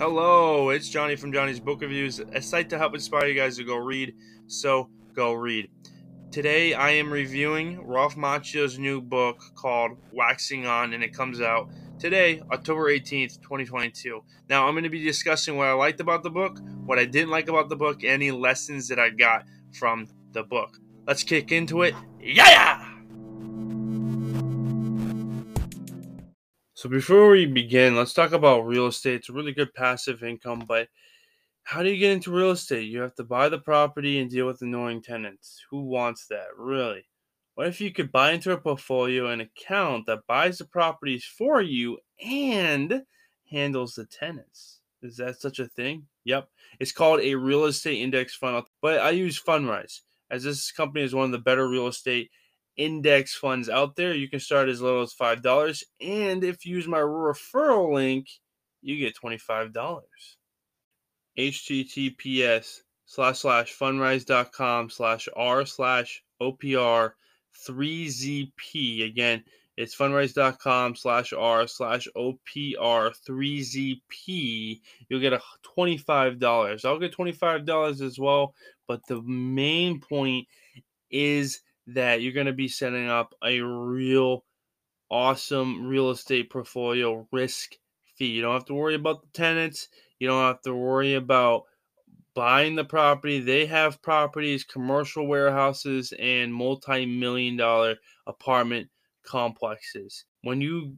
Hello, it's Johnny from Johnny's Book Reviews, a site to help inspire you guys to go read. So go read. Today I am reviewing Ralph Macchio's new book called Waxing On, and it comes out today, October 18th, 2022. Now I'm going to be discussing what I liked about the book, what I didn't like about the book, any lessons that I got from the book. Let's kick into it. Yeah! So before we begin, let's talk about real estate. It's a really good passive income, but how do you get into real estate? You have to buy the property and deal with annoying tenants. Who wants that, really? What if you could buy into a portfolio an account that buys the properties for you and handles the tenants? Is that such a thing? Yep. It's called a real estate index fund, but I use Fundrise as this company is one of the better real estate index funds out there. You can start as little as $5. And if you use my referral link, you get $25. HTTPS slash slash fundrise.com slash R slash OPR 3ZP. Again, it's fundrise.com slash R slash OPR 3ZP. You'll get a $25. I'll get $25 as well. But the main point is that you're going to be setting up a real awesome real estate portfolio risk fee. You don't have to worry about the tenants. You don't have to worry about buying the property. They have properties, commercial warehouses, and multi million dollar apartment complexes. When you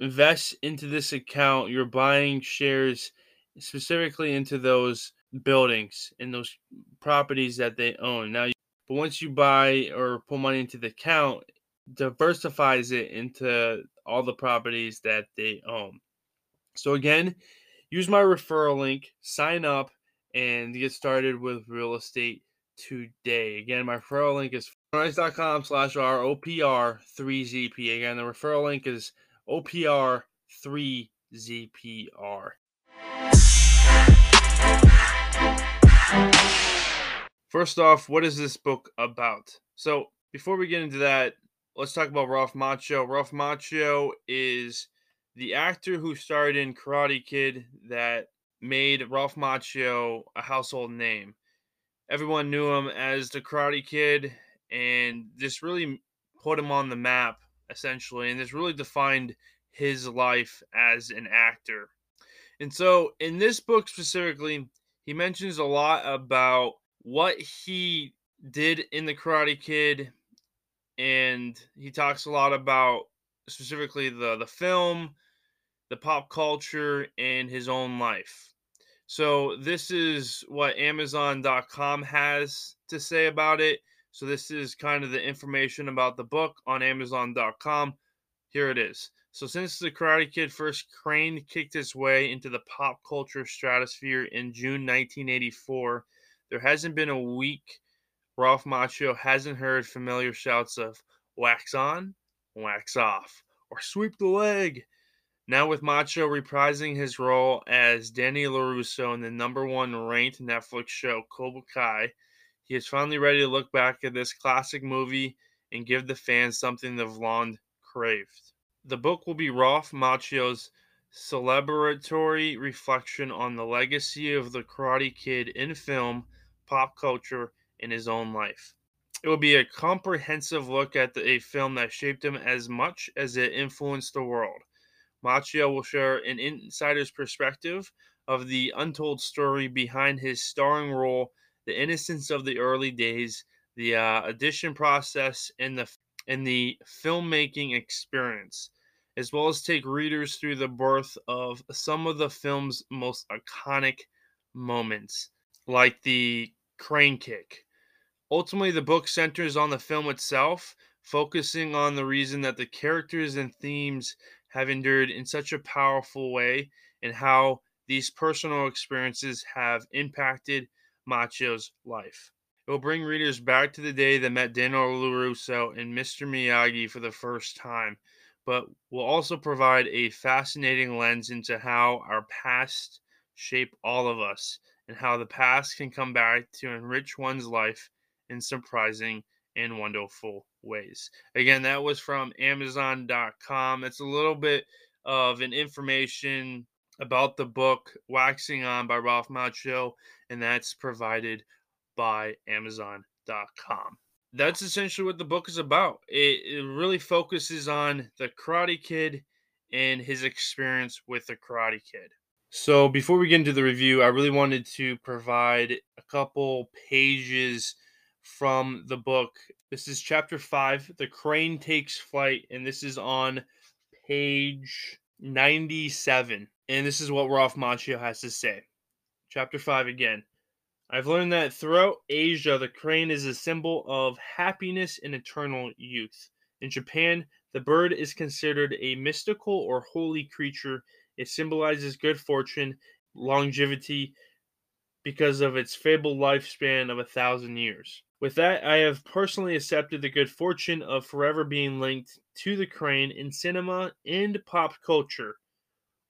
invest into this account, you're buying shares specifically into those buildings and those properties that they own. Now, but once you buy or put money into the account, diversifies it into all the properties that they own. So again, use my referral link, sign up, and get started with real estate today. Again, my referral link is fundrise.com slash ROPR3ZP. Again, the referral link is OPR3ZPR. First off, what is this book about? So, before we get into that, let's talk about Ralph Macchio. Ralph Macchio is the actor who starred in Karate Kid that made Ralph Macchio a household name. Everyone knew him as the Karate Kid, and this really put him on the map, essentially, and this really defined his life as an actor. And so, in this book specifically, he mentions a lot about what he did in the Karate Kid, and he talks a lot about specifically the the film, the pop culture, and his own life. So this is what Amazon.com has to say about it. So this is kind of the information about the book on Amazon.com. Here it is. So since the Karate Kid first crane kicked its way into the pop culture stratosphere in June 1984 there hasn't been a week Ralph Macchio hasn't heard familiar shouts of wax on, wax off, or sweep the leg. Now, with Macchio reprising his role as Danny LaRusso in the number one ranked Netflix show Cobra Kai, he is finally ready to look back at this classic movie and give the fans something they've long craved. The book will be Ralph Macchio's celebratory reflection on the legacy of the Karate Kid in film pop culture in his own life. It will be a comprehensive look at the, a film that shaped him as much as it influenced the world. Macchio will share an insider's perspective of the untold story behind his starring role, the innocence of the early days, the uh, audition process, and the and the filmmaking experience, as well as take readers through the birth of some of the film's most iconic moments, like the crane kick. Ultimately, the book centers on the film itself, focusing on the reason that the characters and themes have endured in such a powerful way and how these personal experiences have impacted Macchio's life. It will bring readers back to the day that met Daniel LaRusso and Mr. Miyagi for the first time, but will also provide a fascinating lens into how our past shape all of us and how the past can come back to enrich one's life in surprising and wonderful ways. Again, that was from Amazon.com. It's a little bit of an information about the book Waxing On by Ralph Macchio, and that's provided by Amazon.com. That's essentially what the book is about. It, it really focuses on the Karate Kid and his experience with the Karate Kid. So, before we get into the review, I really wanted to provide a couple pages from the book. This is chapter five The Crane Takes Flight, and this is on page 97. And this is what Ralph Macchio has to say. Chapter 5 again. I've learned that throughout Asia, the crane is a symbol of happiness and eternal youth. In Japan, the bird is considered a mystical or holy creature. It symbolizes good fortune, longevity, because of its fabled lifespan of a thousand years. With that, I have personally accepted the good fortune of forever being linked to the crane in cinema and pop culture.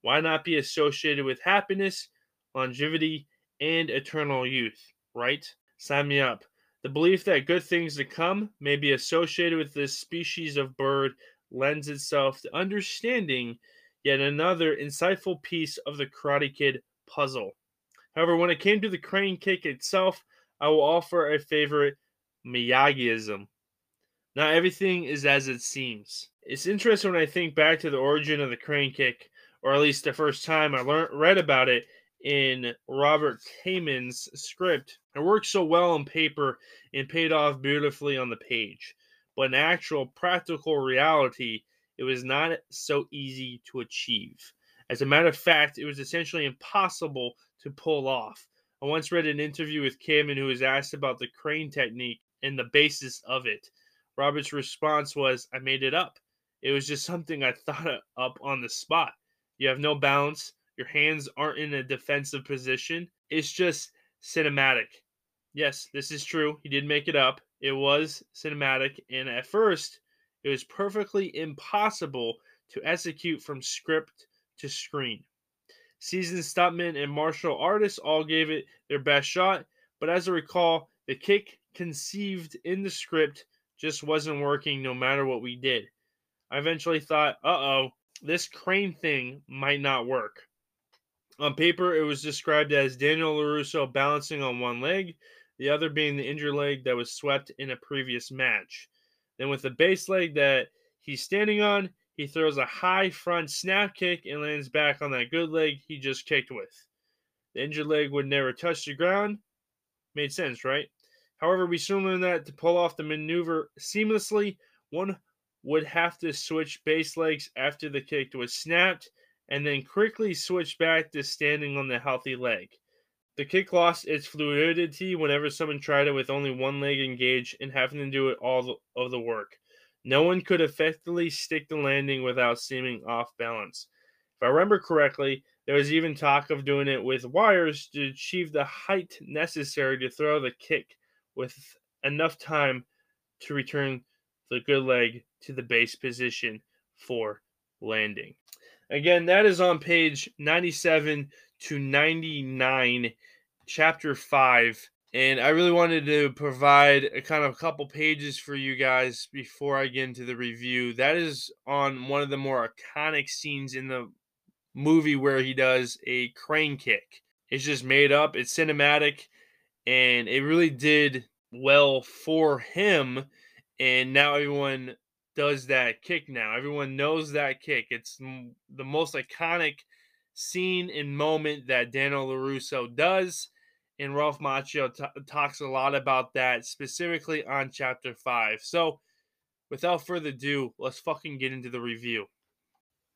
Why not be associated with happiness, longevity, and eternal youth, right? Sign me up. The belief that good things to come may be associated with this species of bird lends itself to understanding yet another insightful piece of the Karate Kid puzzle. However, when it came to the crane kick itself, I will offer a favorite Miyagiism. Not everything is as it seems. It's interesting when I think back to the origin of the crane kick, or at least the first time I learned read about it in Robert Kamen's script. It worked so well on paper and paid off beautifully on the page. But in actual practical reality, it was not so easy to achieve. As a matter of fact, it was essentially impossible to pull off. I once read an interview with Kamen who was asked about the crane technique and the basis of it. Robert's response was, I made it up. It was just something I thought up on the spot. You have no balance, your hands aren't in a defensive position. It's just cinematic. Yes, this is true. He did make it up. It was cinematic, and at first, it was perfectly impossible to execute from script to screen. Seasoned stuntmen and martial artists all gave it their best shot, but as I recall, the kick conceived in the script just wasn't working no matter what we did. I eventually thought, uh oh, this crane thing might not work. On paper, it was described as Daniel LaRusso balancing on one leg, the other being the injured leg that was swept in a previous match. Then, with the base leg that he's standing on, he throws a high front snap kick and lands back on that good leg he just kicked with. The injured leg would never touch the ground. Made sense, right? However, we soon learned that to pull off the maneuver seamlessly, one would have to switch base legs after the kick was snapped and then quickly switch back to standing on the healthy leg. The kick lost its fluidity whenever someone tried it with only one leg engaged and having to do it all of the work. No one could effectively stick the landing without seeming off balance. If I remember correctly, there was even talk of doing it with wires to achieve the height necessary to throw the kick with enough time to return the good leg to the base position for landing. Again, that is on page 97 to 99, chapter 5. And I really wanted to provide a kind of a couple pages for you guys before I get into the review. That is on one of the more iconic scenes in the movie where he does a crane kick. It's just made up, it's cinematic, and it really did well for him. And now everyone does that kick now. Everyone knows that kick. It's the most iconic scene and moment that Daniel LaRusso does. And Ralph Macchio t- talks a lot about that specifically on chapter 5. So, without further ado, let's fucking get into the review.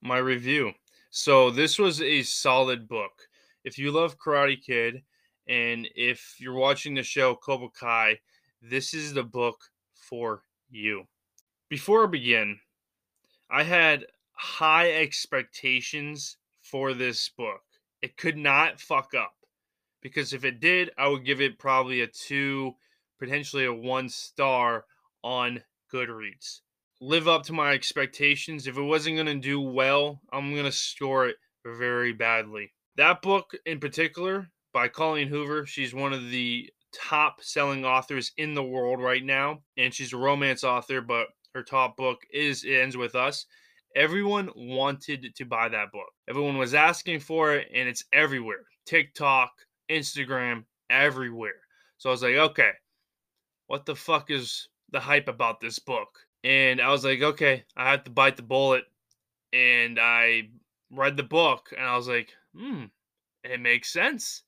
My review. So, this was a solid book. If you love Karate Kid, and if you're watching the show Cobra Kai, this is the book for you. Before I begin, I had high expectations for this book. It could not fuck up because if it did, I would give it probably a two, potentially a one star on Goodreads. Live up to my expectations. If it wasn't going to do well, I'm going to score it very badly. That book in particular by Colleen Hoover, she's one of the top selling authors in the world right now. And she's a romance author, but her top book is It Ends With Us. Everyone wanted to buy that book. Everyone was asking for it, and it's everywhere TikTok, Instagram, everywhere. So I was like, okay, what the fuck is the hype about this book? And I was like, okay, I have to bite the bullet. And I read the book, and I was like, hmm, it makes sense.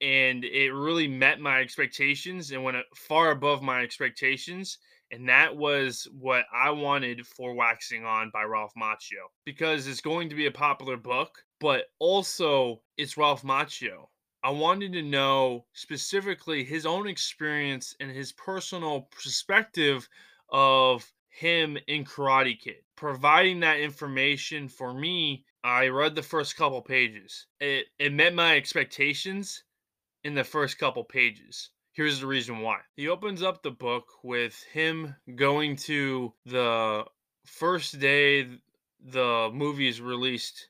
And it really met my expectations and went far above my expectations. And that was what I wanted for Waxing On by Ralph Macchio because it's going to be a popular book, but also it's Ralph Macchio. I wanted to know specifically his own experience and his personal perspective of him in Karate Kid. Providing that information for me, I read the first couple pages. It it met my expectations in the first couple pages. Here's the reason why. He opens up the book with him going to the first day the movie is released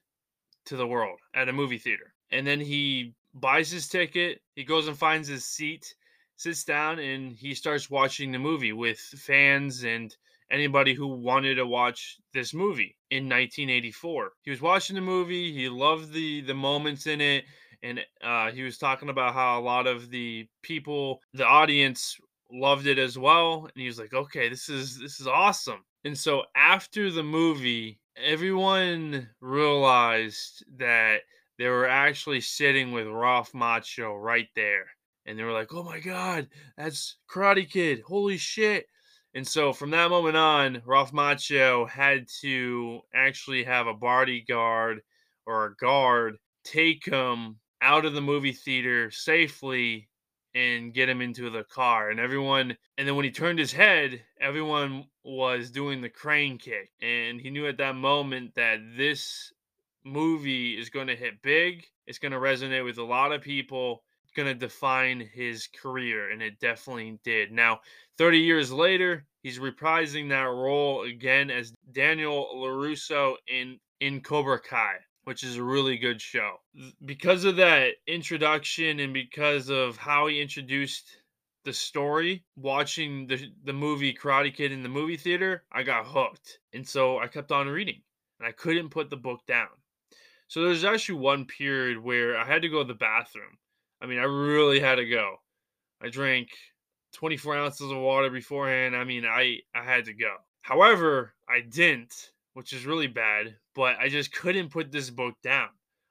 to the world at a movie theater. And then he buys his ticket, he goes and finds his seat, sits down, and he starts watching the movie with fans and anybody who wanted to watch this movie in 1984. He was watching the movie, he loved the the moments in it and uh, he was talking about how a lot of the people, the audience loved it as well and he was like, "Okay, this is this is awesome." And so after the movie, everyone realized that they were actually sitting with Ralph Macchio right there. And they were like, "Oh my god, that's Karate Kid. Holy shit." And so from that moment on, Ralph Macchio had to actually have a bodyguard or a guard take him out of the movie theater safely and get him into the car. And everyone, and then when he turned his head, everyone was doing the crane kick. And he knew at that moment that this movie is going to hit big. It's going to resonate with a lot of people going to define his career, and it definitely did. Now, 30 years later, he's reprising that role again as Daniel LaRusso in in Cobra Kai, which is a really good show. Because of that introduction and because of how he introduced the story, watching the the movie Karate Kid in the movie theater, I got hooked. And so I kept on reading, and I couldn't put the book down. So there's actually one period where I had to go to the bathroom I mean, I really had to go. I drank 24 ounces of water beforehand. I mean, I, I had to go. However, I didn't, which is really bad, but I just couldn't put this book down.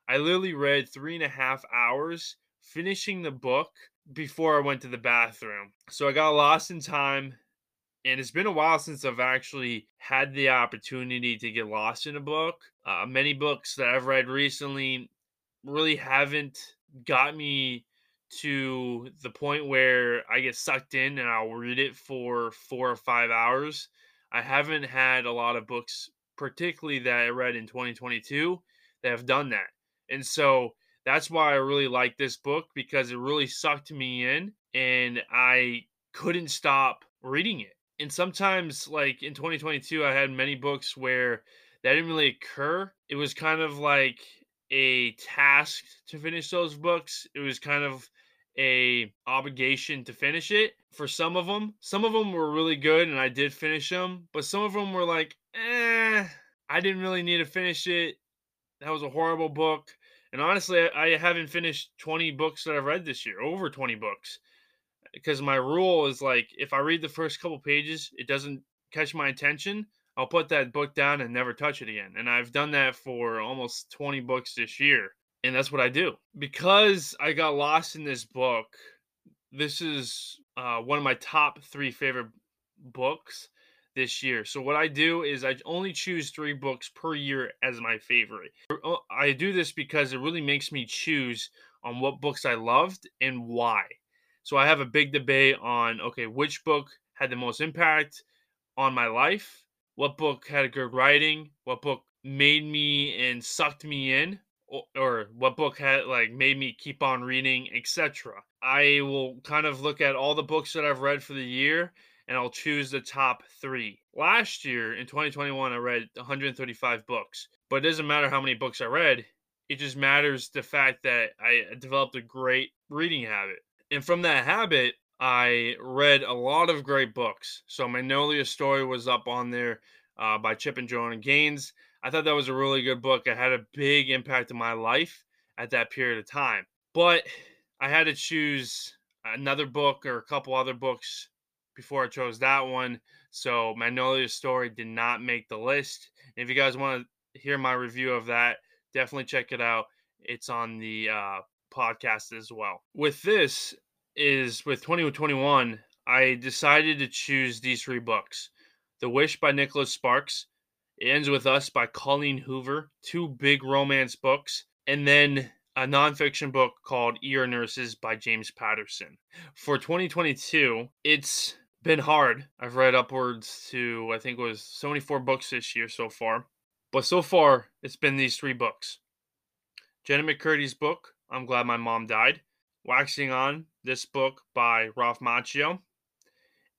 I literally read three and a half hours finishing the book before I went to the bathroom. So I got lost in time. And it's been a while since I've actually had the opportunity to get lost in a book. Uh, many books that I've read recently really haven't got me to the point where I get sucked in and I'll read it for four or five hours. I haven't had a lot of books, particularly that I read in 2022, that have done that. And so that's why I really like this book because it really sucked me in and I couldn't stop reading it. And sometimes, like in 2022, I had many books where that didn't really occur. It was kind of like a task to finish those books. It was kind of a obligation to finish it for some of them. Some of them were really good and I did finish them, but some of them were like, eh, I didn't really need to finish it. That was a horrible book. And honestly, I haven't finished 20 books that I've read this year, over 20 books. Because my rule is like, if I read the first couple pages, it doesn't catch my attention, I'll put that book down and never touch it again. And I've done that for almost 20 books this year. And that's what I do. Because I got lost in this book, this is uh, one of my top three favorite books this year. So what I do is I only choose three books per year as my favorite. Uh, I do this because it really makes me choose on what books I loved and why. So I have a big debate on okay, which book had the most impact on my life what book had a good writing, what book made me and sucked me in, or, or what book had like made me keep on reading, etc. I will kind of look at all the books that I've read for the year and I'll choose the top three. Last year in 2021, I read 135 books, but it doesn't matter how many books I read. It just matters the fact that I developed a great reading habit. And from that habit, I read a lot of great books. So Magnolia Story was up on there uh, by Chip and Joanna Gaines. I thought that was a really good book. It had a big impact in my life at that period of time. But I had to choose another book or a couple other books before I chose that one. So Magnolia Story did not make the list. And if you guys want to hear my review of that, definitely check it out. It's on the uh, podcast as well. With this is with 2021, I decided to choose these three books. The Wish by Nicholas Sparks. It ends with Us by Colleen Hoover. Two big romance books. And then a nonfiction book called E.R. Nurses by James Patterson. For 2022, it's been hard. I've read upwards to, I think it was 74 books this year so far. But so far, it's been these three books Jenna McCurdy's book, I'm Glad My Mom Died. Waxing On, this book by Ralph Macchio.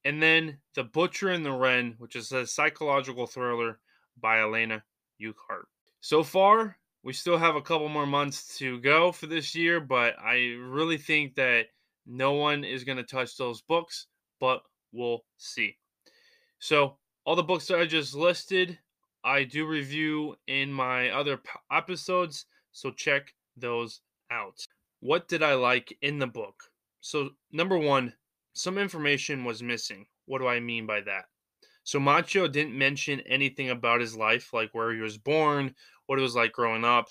And then The Butcher and the Wren, which is a psychological thriller by Alaina Urquhart. So far, we still have a couple more months to go for this year, but I really think that no one is going to touch those books, but we'll see. So, all the books that I just listed, I do review in my other episodes, so check those out. What did I like in the book? So, number one, some information was missing. What do I mean by that? So Macchio didn't mention anything about his life, like where he was born, what it was like growing up,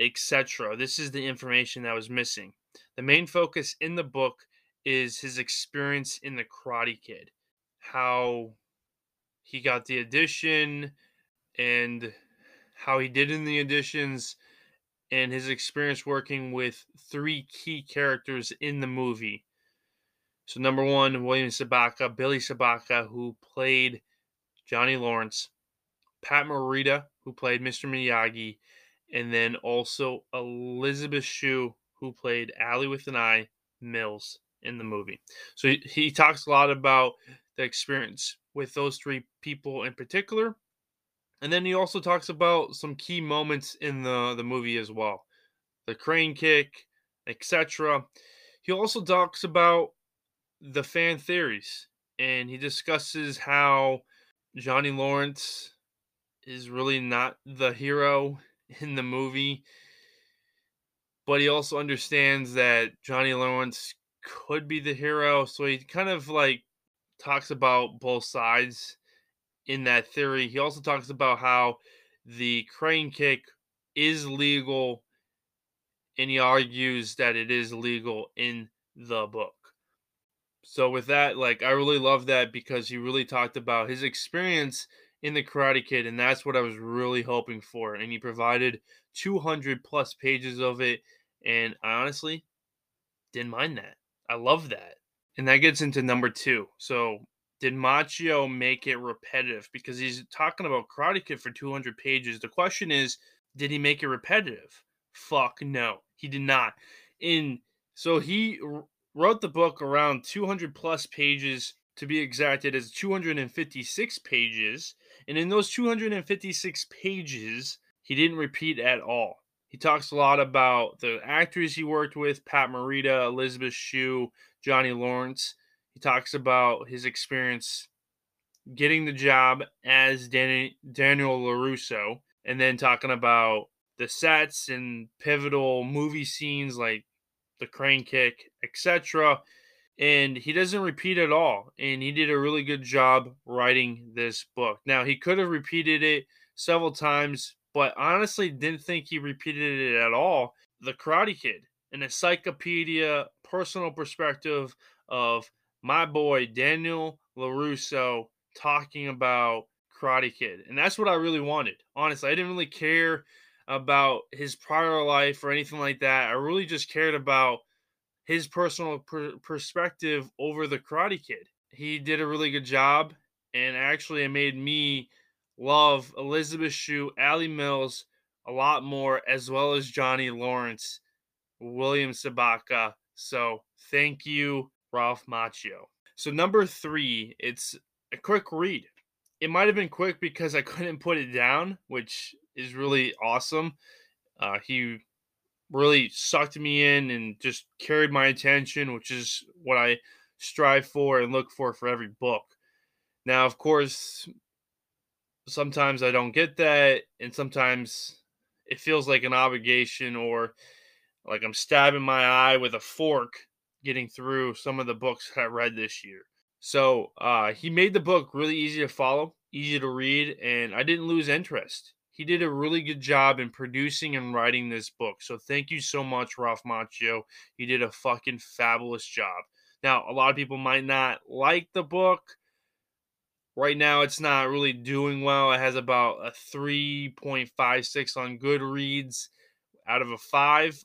etc. This is the information that was missing. The main focus in the book is his experience in the Karate Kid, how he got the audition and how he did in the auditions and his experience working with three key characters in the movie. So number one, William Sabaka, Billy Sabaka, who played Johnny Lawrence, Pat Morita, who played Mr. Miyagi, and then also Elizabeth Shue, who played Ali with an Eye Mills in the movie. So he, he talks a lot about the experience with those three people in particular. And then he also talks about some key moments in the, the movie as well. The crane kick, etc. He also talks about the fan theories and he discusses how Johnny Lawrence is really not the hero in the movie, but he also understands that Johnny Lawrence could be the hero. So he kind of like talks about both sides in that theory. He also talks about how the crane kick is legal and he argues that it is legal in the book. So with that, like I really love that because he really talked about his experience in the Karate Kid, and that's what I was really hoping for. And he provided 200 plus pages of it, and I honestly didn't mind that. I love that. And that gets into number two. So did Macchio make it repetitive? Because he's talking about Karate Kid for 200 pages. The question is, did he make it repetitive? Fuck no, he did not. And so he wrote the book around 200 plus pages to be exact it is 256 pages and in those 256 pages he didn't repeat at all he talks a lot about the actors he worked with pat morita elizabeth shue johnny lawrence he talks about his experience getting the job as daniel larusso and then talking about the sets and pivotal movie scenes like the crane kick, etc. And he doesn't repeat at all. And he did a really good job writing this book. Now, he could have repeated it several times, but honestly didn't think he repeated it at all. The Karate Kid, an encyclopedia, personal perspective of my boy Daniel LaRusso talking about Karate Kid. And that's what I really wanted. Honestly, I didn't really care about his prior life or anything like that. I really just cared about his personal per- perspective over the Karate Kid. He did a really good job, and actually, it made me love Elizabeth Shue, Ali Mills a lot more, as well as Johnny Lawrence, William Sabaka. So, thank you, Ralph Macchio. So, number three, it's a quick read. It might have been quick because I couldn't put it down, which is really awesome. Uh, he really sucked me in and just carried my attention, which is what I strive for and look for for every book. Now, of course, sometimes I don't get that, and sometimes it feels like an obligation or like I'm stabbing my eye with a fork getting through some of the books that I read this year. So uh, he made the book really easy to follow, easy to read, and I didn't lose interest. He did a really good job in producing and writing this book. So thank you so much, Ralph Macchio. You did a fucking fabulous job. Now, a lot of people might not like the book. Right now, it's not really doing well. It has about a 3.56 on Goodreads out of a five.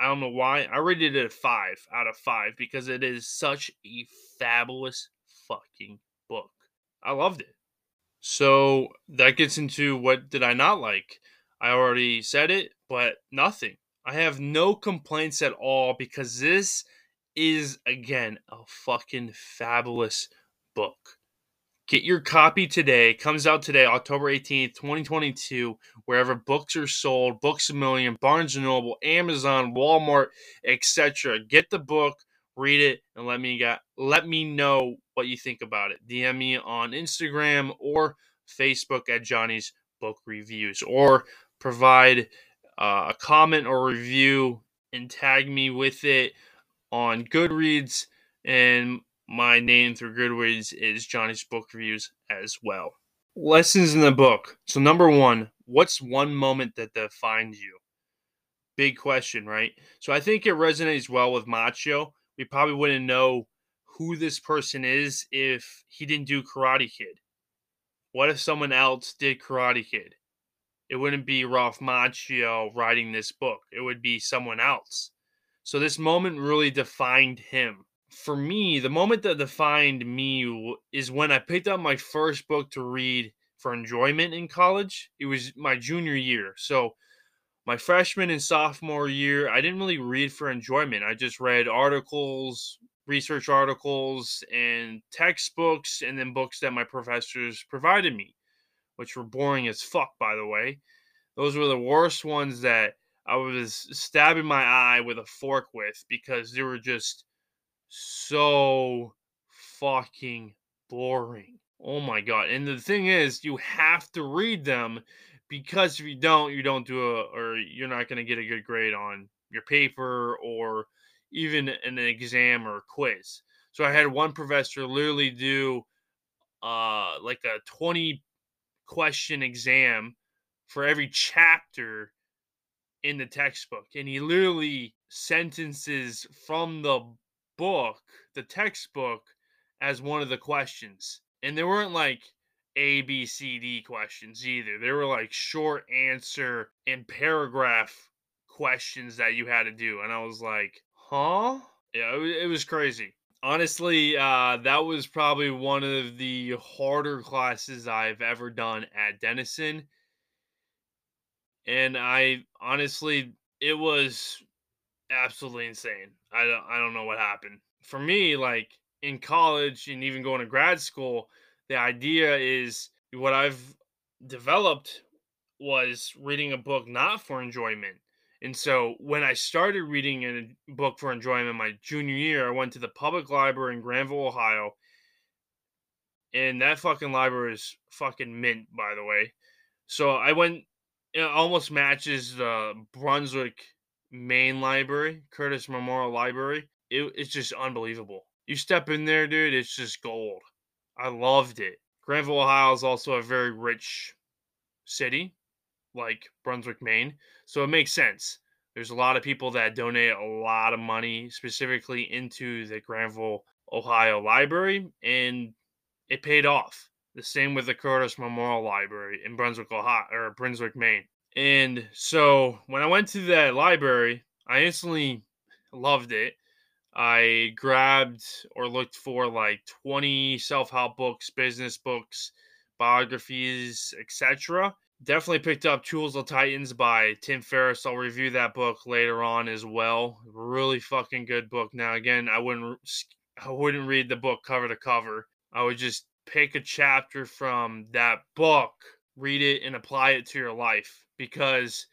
I don't know why. I rated it a five out of five because it is such a fabulous fucking book. I loved it. So that gets into what did I not like? I already said it, but nothing. I have no complaints at all because this is again a fucking fabulous book. Get your copy today. Comes out today, October 18th, 2022, wherever books are sold, Books a Million, Barnes & Noble, Amazon, Walmart, etc. Get the book, read it, and let me get let me know what you think about it. DM me on Instagram or Facebook at Johnny's Book Reviews, or provide uh, a comment or review and tag me with it on Goodreads and my name through Goodreads is Johnny's Book Reviews as well. Lessons in the book. So, number one, what's one moment that defines you? Big question, right? So, I think it resonates well with Macchio. We probably wouldn't know who this person is if he didn't do Karate Kid. What if someone else did Karate Kid? It wouldn't be Ralph Macchio writing this book, it would be someone else. So, this moment really defined him for me, the moment that defined me is when I picked up my first book to read for enjoyment in college. It was my junior year. So, my freshman and sophomore year, I didn't really read for enjoyment. I just read articles, research articles, and textbooks, and then books that my professors provided me, which were boring as fuck, by the way. Those were the worst ones that I was stabbing my eye with a fork with because they were just so fucking boring. Oh my god. And the thing is, you have to read them because if you don't, you don't do a or you're not going to get a good grade on your paper or even an exam or quiz. So I had one professor literally do uh like a 20 question exam for every chapter in the textbook and he literally sentences from the book, the textbook, as one of the questions. And they weren't like A, B, C, D questions either. They were like short answer and paragraph questions that you had to do. And I was like, huh? Yeah, it was crazy. Honestly, uh, that was probably one of the harder classes I've ever done at Denison. And I honestly, it was absolutely insane. I don't I don't know what happened. For me, like in college and even going to grad school, the idea is what I've developed was reading a book not for enjoyment. And so when I started reading a book for enjoyment my junior year, I went to the public library in Granville, Ohio. And that fucking library is fucking mint, by the way. So I went, it almost matches the Brunswick main library, Curtis Memorial Library. It, it's just unbelievable. You step in there, dude, it's just gold. I loved it. Granville, Ohio is also a very rich city, like Brunswick, Maine. So it makes sense. There's a lot of people that donate a lot of money specifically into the Granville, Ohio library, and it paid off. The same with the Curtis Memorial Library in Brunswick, Ohio, or Brunswick, Maine. And so when I went to that library, I instantly loved it. I grabbed or looked for like 20 self-help books, business books, biographies, etc. Definitely picked up Tools of Titans by Tim Ferriss. I'll review that book later on as well. Really fucking good book. Now again, I wouldn't I wouldn't read the book cover to cover. I would just pick a chapter from that book, read it and apply it to your life because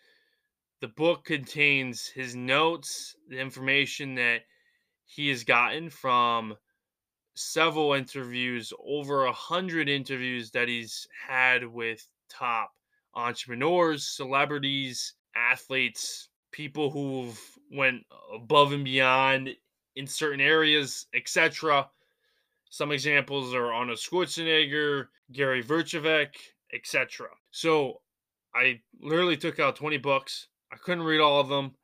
the book contains his notes, the information that he has gotten from several interviews, over a hundred interviews that he's had with top entrepreneurs, celebrities, athletes, people who've went above and beyond in certain areas, etc. Some examples are Arnold Schwarzenegger, Gary Vaynerchuk, etc. So I literally took out 20 books. I couldn't read all of them,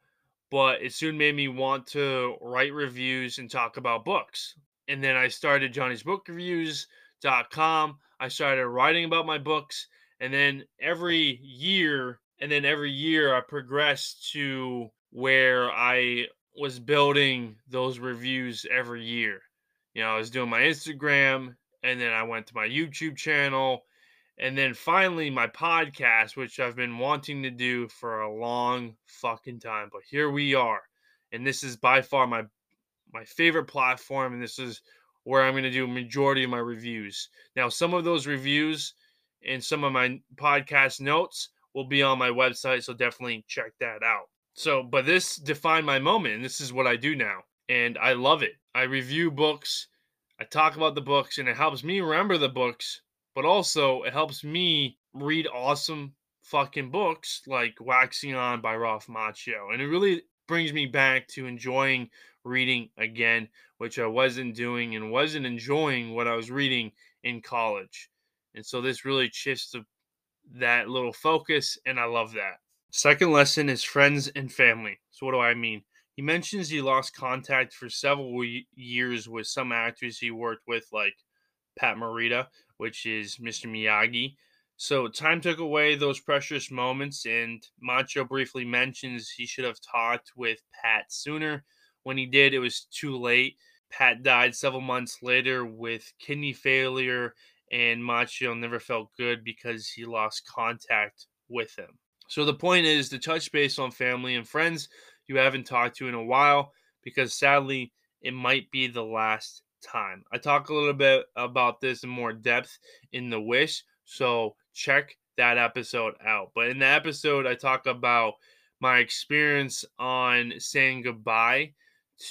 but it soon made me want to write reviews and talk about books. And then I started Johnny's Book Reviews.com. I started writing about my books. And then every year, and then every year I progressed to where I was building those reviews every year. You know, I was doing my Instagram and then I went to my YouTube channel and then finally my podcast which I've been wanting to do for a long fucking time. But here we are. And this is by far my my favorite platform and this is where I'm going to do a majority of my reviews. Now, some of those reviews and some of my podcast notes will be on my website, so definitely check that out. So, but this defined my moment, and this is what I do now. And I love it. I review books, I talk about the books, and it helps me remember the books, but also it helps me read awesome fucking books like Waxing On by Ralph Macchio. And it really brings me back to enjoying reading again, which I wasn't doing and wasn't enjoying what I was reading in college. And so this really shifts the, that little focus, and I love that. Second lesson is friends and family. So, what do I mean? He mentions he lost contact for several years with some actors he worked with, like Pat Morita, which is Mr. Miyagi. So, time took away those precious moments, and Macchio briefly mentions he should have talked with Pat sooner. When he did, it was too late. Pat died several months later with kidney failure, and Macchio never felt good because he lost contact with him. So the point is to touch base on family and friends you haven't talked to in a while because sadly it might be the last time. I talk a little bit about this in more depth in the wish, so check that episode out. But in the episode I talk about my experience on saying goodbye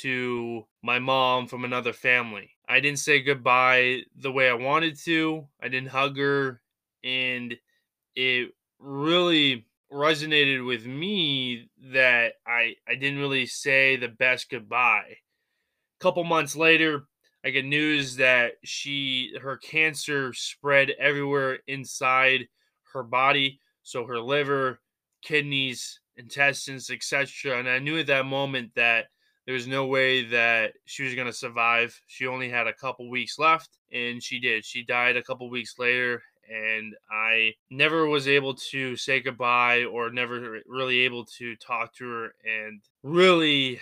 to my mom from another family. I didn't say goodbye the way I wanted to. I didn't hug her and it really resonated with me that I I didn't really say the best goodbye. A couple months later, I get news that she her cancer spread everywhere inside her body, so her liver, kidneys, intestines, etc. And I knew at that moment that there was no way that she was going to survive. She only had a couple weeks left, and she did. She died a couple weeks later, and I never was able to say goodbye or never really able to talk to her and really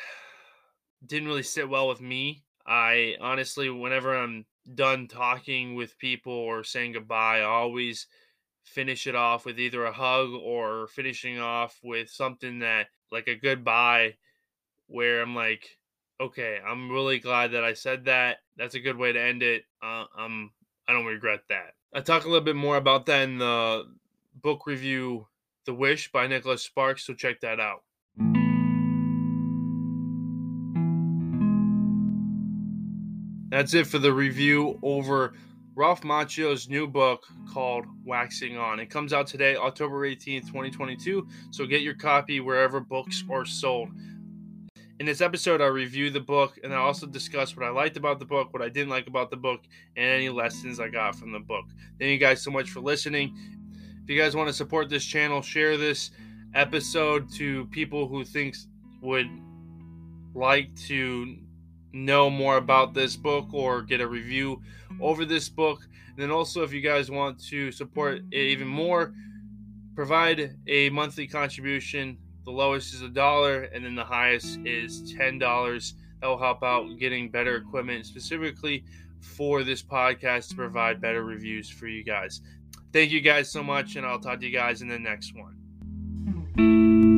didn't really sit well with me. I honestly, whenever I'm done talking with people or saying goodbye, I always finish it off with either a hug or finishing off with something that like a goodbye where I'm like, okay, I'm really glad that I said that. That's a good way to end it. Uh, I'm I don't regret that. I talk a little bit more about that in the book review, The Wish by Nicholas Sparks, so check that out. That's it for the review over Ralph Macchio's new book called Waxing On. It comes out today, October 18th, 2022. So get your copy wherever books are sold. In this episode, I review the book and I also discuss what I liked about the book, what I didn't like about the book, and any lessons I got from the book. Thank you guys so much for listening. If you guys want to support this channel, share this episode to people who thinks would like to know more about this book or get a review over this book. And then also, if you guys want to support it even more, provide a monthly contribution the lowest is a dollar, and then the highest is ten dollars. That will help out getting better equipment specifically for this podcast to provide better reviews for you guys. Thank you guys so much, and I'll talk to you guys in the next one. Hmm.